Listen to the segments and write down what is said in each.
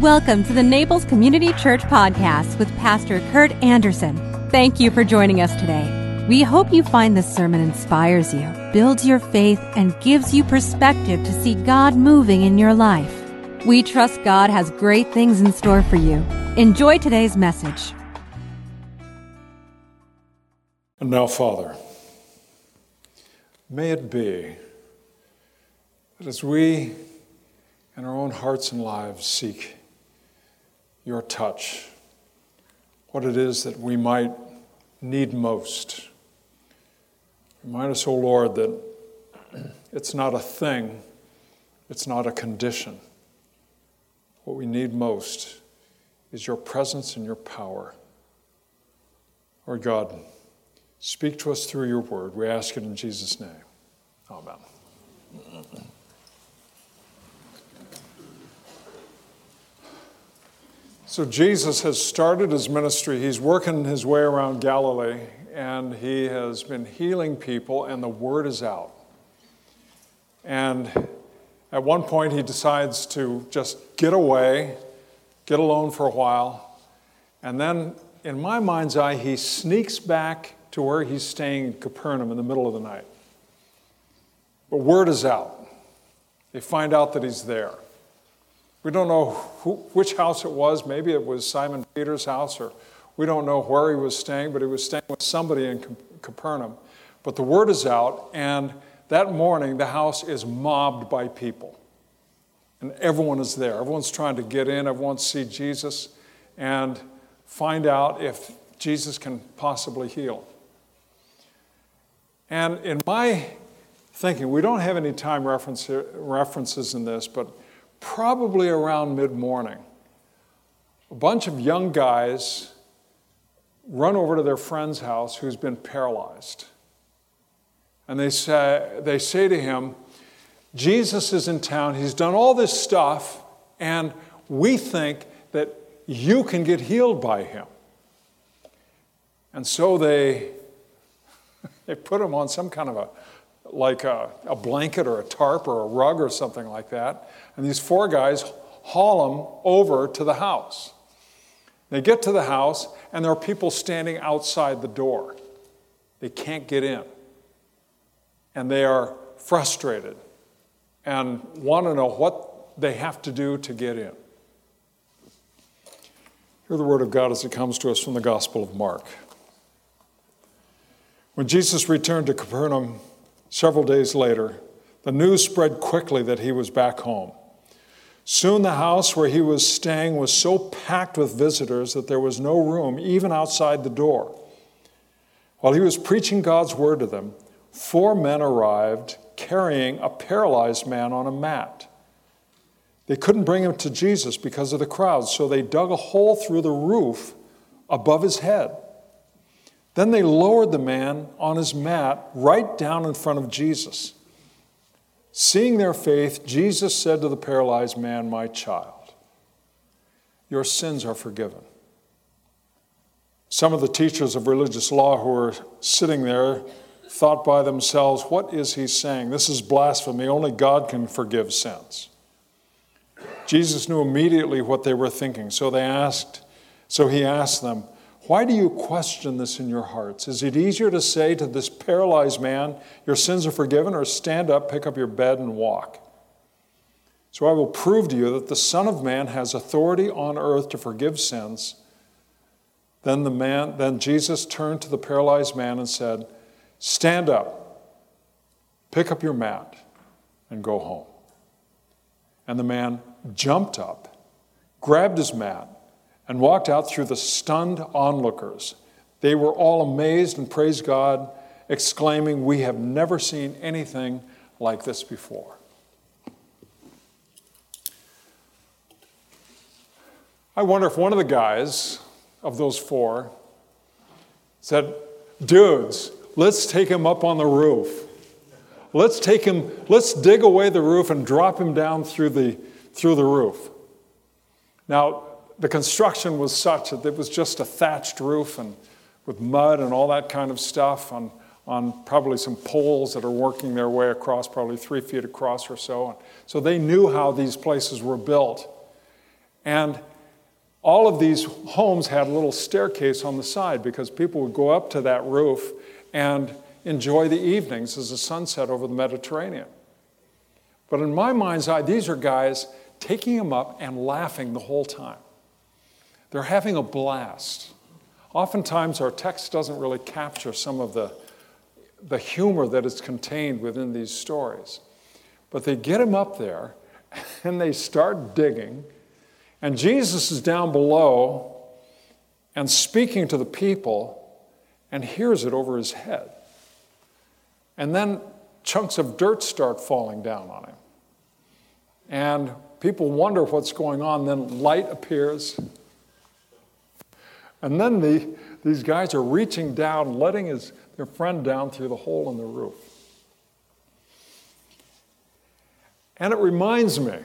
Welcome to the Naples Community Church Podcast with Pastor Kurt Anderson. Thank you for joining us today. We hope you find this sermon inspires you, builds your faith, and gives you perspective to see God moving in your life. We trust God has great things in store for you. Enjoy today's message. And now, Father, may it be that as we in our own hearts and lives seek your touch, what it is that we might need most. Remind us, O oh Lord, that it's not a thing, it's not a condition. What we need most is your presence and your power. Lord God, speak to us through your word. We ask it in Jesus' name. Amen. So, Jesus has started his ministry. He's working his way around Galilee, and he has been healing people, and the word is out. And at one point, he decides to just get away, get alone for a while. And then, in my mind's eye, he sneaks back to where he's staying in Capernaum in the middle of the night. But word is out. They find out that he's there. We don't know who, which house it was. Maybe it was Simon Peter's house, or we don't know where he was staying, but he was staying with somebody in Capernaum. But the word is out, and that morning the house is mobbed by people. And everyone is there. Everyone's trying to get in, everyone see Jesus and find out if Jesus can possibly heal. And in my thinking, we don't have any time reference, references in this, but probably around mid morning. A bunch of young guys run over to their friend's house who's been paralyzed. And they say, they say to him, Jesus is in town, he's done all this stuff, and we think that you can get healed by him. And so they, they put him on some kind of a like a, a, blanket or a tarp or a rug or something like that. And these four guys haul him over to the house. They get to the house, and there are people standing outside the door. They can't get in. And they are frustrated and want to know what they have to do to get in. Hear the word of God as it comes to us from the Gospel of Mark. When Jesus returned to Capernaum, Several days later, the news spread quickly that he was back home. Soon the house where he was staying was so packed with visitors that there was no room even outside the door. While he was preaching God's word to them, four men arrived carrying a paralyzed man on a mat. They couldn't bring him to Jesus because of the crowd, so they dug a hole through the roof above his head. Then they lowered the man on his mat right down in front of Jesus. Seeing their faith, Jesus said to the paralyzed man, My child, your sins are forgiven. Some of the teachers of religious law who were sitting there thought by themselves, What is he saying? This is blasphemy. Only God can forgive sins. Jesus knew immediately what they were thinking, so they asked, so he asked them, why do you question this in your hearts? Is it easier to say to this paralyzed man, Your sins are forgiven, or stand up, pick up your bed, and walk? So I will prove to you that the Son of Man has authority on earth to forgive sins. Then, the man, then Jesus turned to the paralyzed man and said, Stand up, pick up your mat, and go home. And the man jumped up, grabbed his mat, and walked out through the stunned onlookers. They were all amazed and praised God, exclaiming, We have never seen anything like this before. I wonder if one of the guys of those four said, Dudes, let's take him up on the roof. Let's take him, let's dig away the roof and drop him down through the, through the roof. Now, the construction was such that it was just a thatched roof and with mud and all that kind of stuff on, on probably some poles that are working their way across, probably three feet across or so. So they knew how these places were built. And all of these homes had a little staircase on the side because people would go up to that roof and enjoy the evenings as the sunset over the Mediterranean. But in my mind's eye, these are guys taking them up and laughing the whole time. They're having a blast. Oftentimes, our text doesn't really capture some of the, the humor that is contained within these stories. But they get him up there and they start digging, and Jesus is down below and speaking to the people and hears it over his head. And then chunks of dirt start falling down on him. And people wonder what's going on. Then light appears. And then the, these guys are reaching down, letting his, their friend down through the hole in the roof. And it reminds me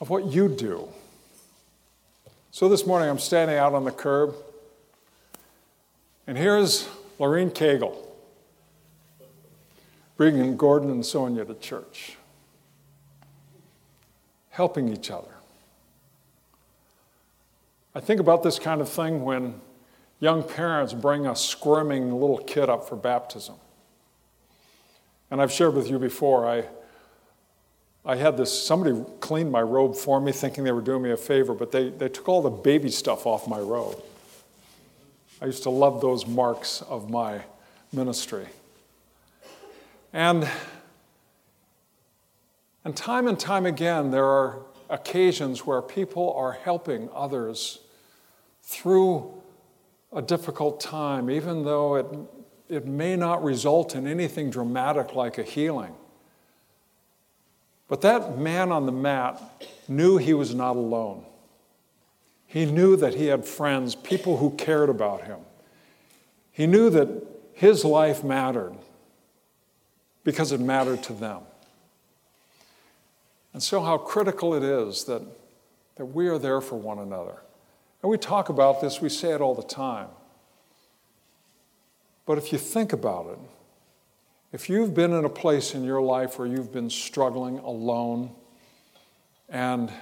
of what you do. So this morning I'm standing out on the curb, and here's Lorene Cagle bringing Gordon and Sonia to church, helping each other. I think about this kind of thing when young parents bring a squirming little kid up for baptism. And I've shared with you before, I, I had this, somebody cleaned my robe for me thinking they were doing me a favor, but they, they took all the baby stuff off my robe. I used to love those marks of my ministry. And, and time and time again, there are occasions where people are helping others through a difficult time, even though it it may not result in anything dramatic like a healing. But that man on the mat knew he was not alone. He knew that he had friends, people who cared about him. He knew that his life mattered because it mattered to them. And so, how critical it is that, that we are there for one another. And we talk about this, we say it all the time. But if you think about it, if you've been in a place in your life where you've been struggling alone and,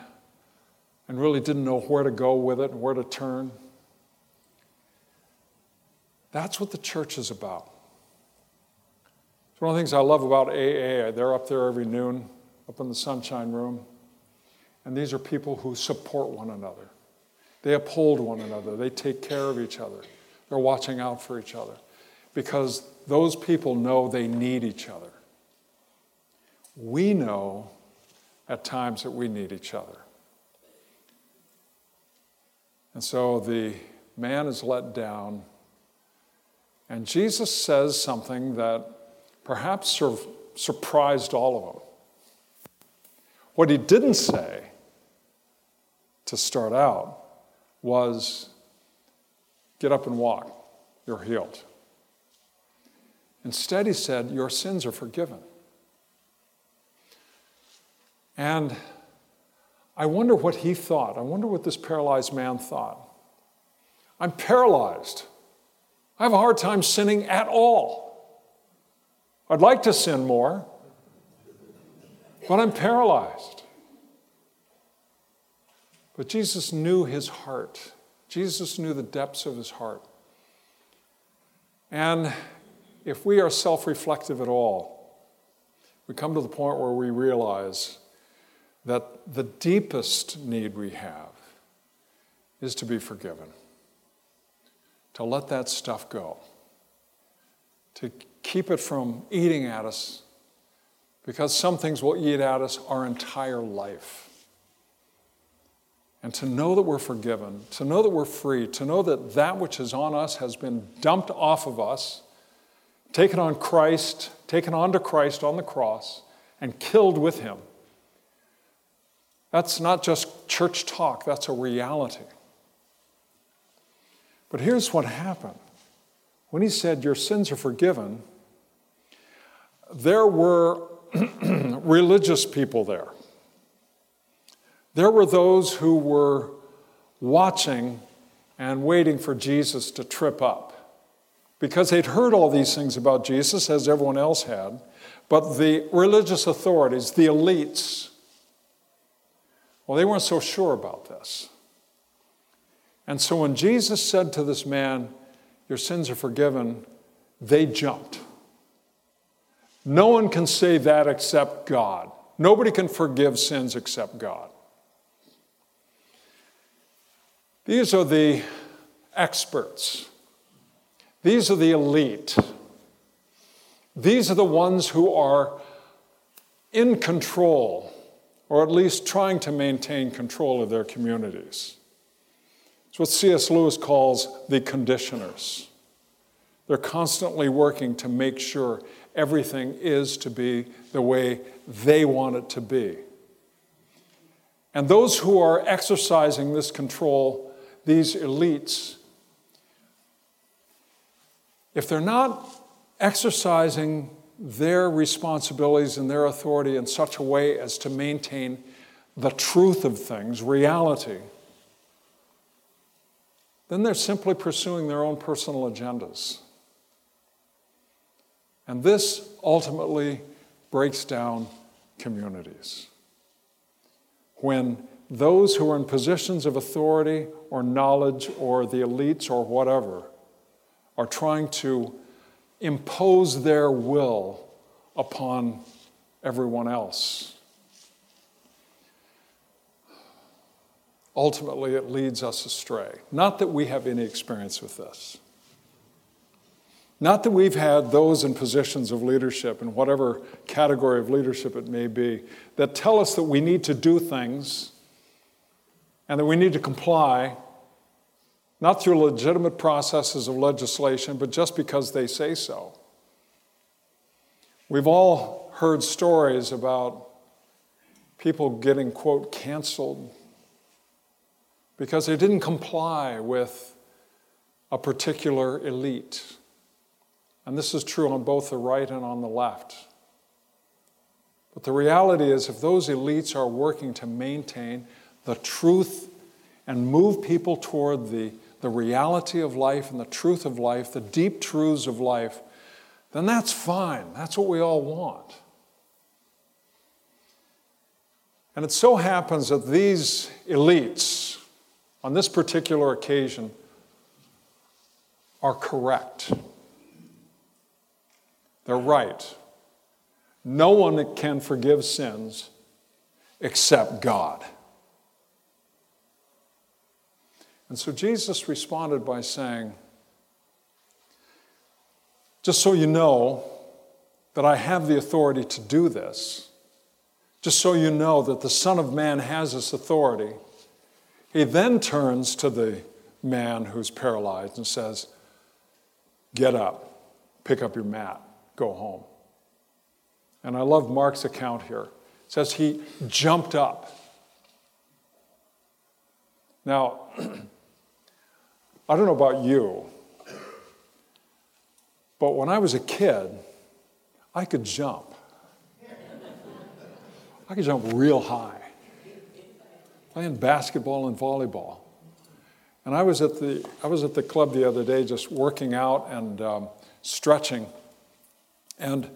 and really didn't know where to go with it and where to turn, that's what the church is about. It's one of the things I love about AA. They're up there every noon, up in the sunshine room. And these are people who support one another. They uphold one another. They take care of each other. They're watching out for each other because those people know they need each other. We know at times that we need each other. And so the man is let down, and Jesus says something that perhaps sur- surprised all of them. What he didn't say to start out was, Get up and walk, you're healed. Instead, he said, Your sins are forgiven. And I wonder what he thought. I wonder what this paralyzed man thought. I'm paralyzed. I have a hard time sinning at all. I'd like to sin more, but I'm paralyzed. But Jesus knew his heart. Jesus knew the depths of his heart. And if we are self reflective at all, we come to the point where we realize that the deepest need we have is to be forgiven, to let that stuff go, to keep it from eating at us, because some things will eat at us our entire life. And to know that we're forgiven, to know that we're free, to know that that which is on us has been dumped off of us taken on Christ, taken onto Christ on the cross, and killed with him. That's not just church talk, that's a reality. But here's what happened. When he said, Your sins are forgiven, there were religious people there. There were those who were watching and waiting for Jesus to trip up because they'd heard all these things about Jesus, as everyone else had. But the religious authorities, the elites, Well, they weren't so sure about this. And so when Jesus said to this man, Your sins are forgiven, they jumped. No one can say that except God. Nobody can forgive sins except God. These are the experts. These are the elite. These are the ones who are in control, or at least trying to maintain control of their communities. It's what C.S. Lewis calls the conditioners. They're constantly working to make sure everything is to be the way they want it to be. And those who are exercising this control, these elites, if they're not exercising their responsibilities and their authority in such a way as to maintain the truth of things, reality, then they're simply pursuing their own personal agendas. And this ultimately breaks down communities. When those who are in positions of authority or knowledge or the elites or whatever are trying to impose their will upon everyone else. Ultimately, it leads us astray. Not that we have any experience with this. Not that we've had those in positions of leadership, in whatever category of leadership it may be, that tell us that we need to do things and that we need to comply not through legitimate processes of legislation, but just because they say so. We've all heard stories about people getting, quote, canceled because they didn't comply with a particular elite. And this is true on both the right and on the left. But the reality is, if those elites are working to maintain the truth and move people toward the the reality of life and the truth of life, the deep truths of life, then that's fine. That's what we all want. And it so happens that these elites, on this particular occasion, are correct. They're right. No one can forgive sins except God. And so Jesus responded by saying, Just so you know that I have the authority to do this, just so you know that the Son of Man has this authority, he then turns to the man who's paralyzed and says, Get up, pick up your mat, go home. And I love Mark's account here. It says he jumped up. Now, I don't know about you, but when I was a kid, I could jump. I could jump real high, playing basketball and volleyball. And I was at the, I was at the club the other day just working out and um, stretching. And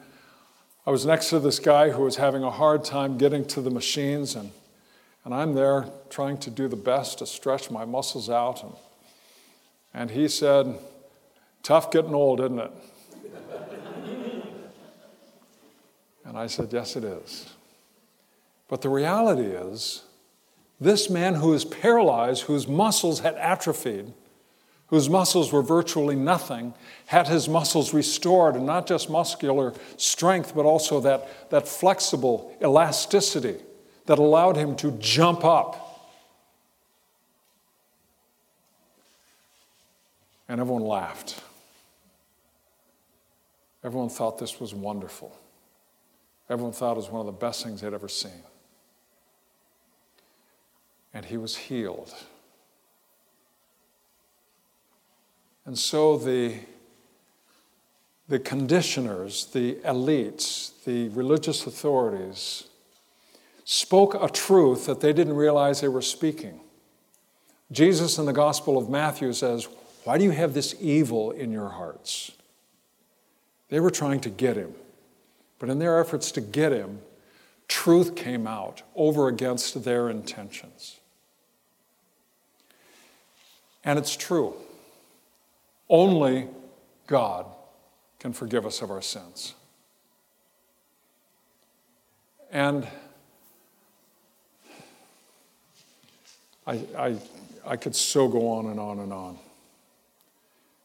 I was next to this guy who was having a hard time getting to the machines, and, and I'm there trying to do the best to stretch my muscles out. And and he said, Tough getting old, isn't it? and I said, Yes, it is. But the reality is, this man who is paralyzed, whose muscles had atrophied, whose muscles were virtually nothing, had his muscles restored, and not just muscular strength, but also that, that flexible elasticity that allowed him to jump up And everyone laughed. Everyone thought this was wonderful. Everyone thought it was one of the best things they'd ever seen. And he was healed. And so the, the conditioners, the elites, the religious authorities spoke a truth that they didn't realize they were speaking. Jesus in the Gospel of Matthew says, why do you have this evil in your hearts? They were trying to get him. But in their efforts to get him, truth came out over against their intentions. And it's true. Only God can forgive us of our sins. And I, I, I could so go on and on and on.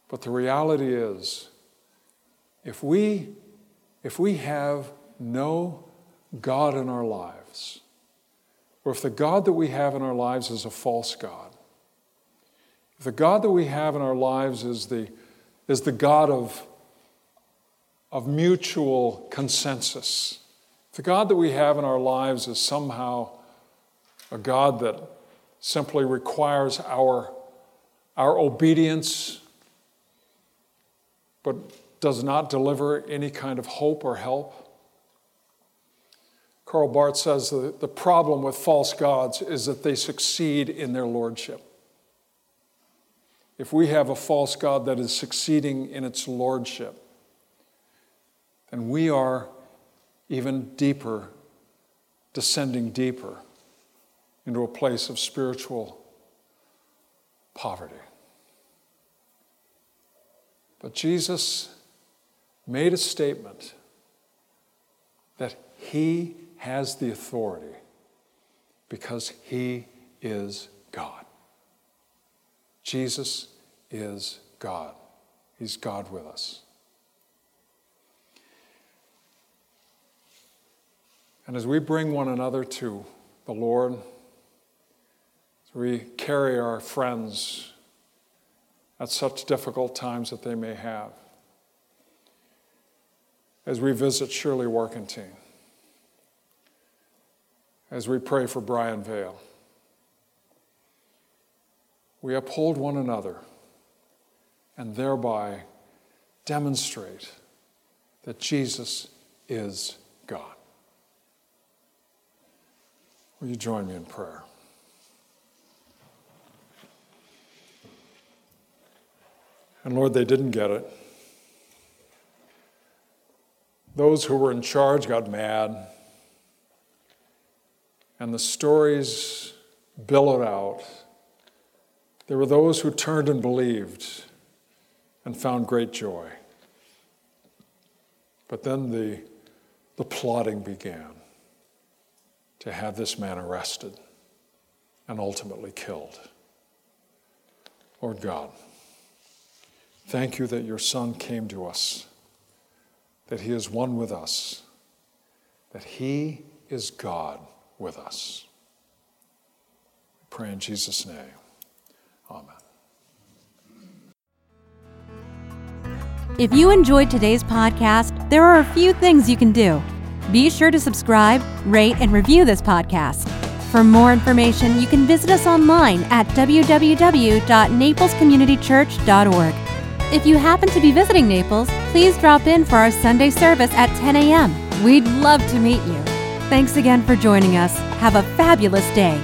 But the reality is, if we, if we have no God in our lives, or if the God that we have in our lives is a false God, the God that we have in our lives is the, is the God of, of mutual consensus, the God that we have in our lives is somehow a God that simply requires our, our obedience, but does not deliver any kind of hope or help. Karl Barth says that the problem with false gods is that they succeed in their lordship. If we have a false God that is succeeding in its lordship, then we are even deeper, descending deeper into a place of spiritual poverty. But Jesus made a statement that he has the authority because he is God. Jesus is God. He's God with us. And as we bring one another to the Lord, as we carry our friends at such difficult times that they may have, as we visit Shirley Workentine, as we pray for Brian Vale, we uphold one another and thereby demonstrate that Jesus is God. Will you join me in prayer? And Lord, they didn't get it. Those who were in charge got mad. And the stories billowed out. There were those who turned and believed and found great joy. But then the, the plotting began to have this man arrested and ultimately killed. Lord God, thank you that your Son came to us, that he is one with us, that he is God with us. Pray in Jesus' name. Amen. If you enjoyed today's podcast, there are a few things you can do. Be sure to subscribe, rate, and review this podcast. For more information, you can visit us online at www.naplescommunitychurch.org. If you happen to be visiting Naples, please drop in for our Sunday service at 10 a.m. We'd love to meet you. Thanks again for joining us. Have a fabulous day.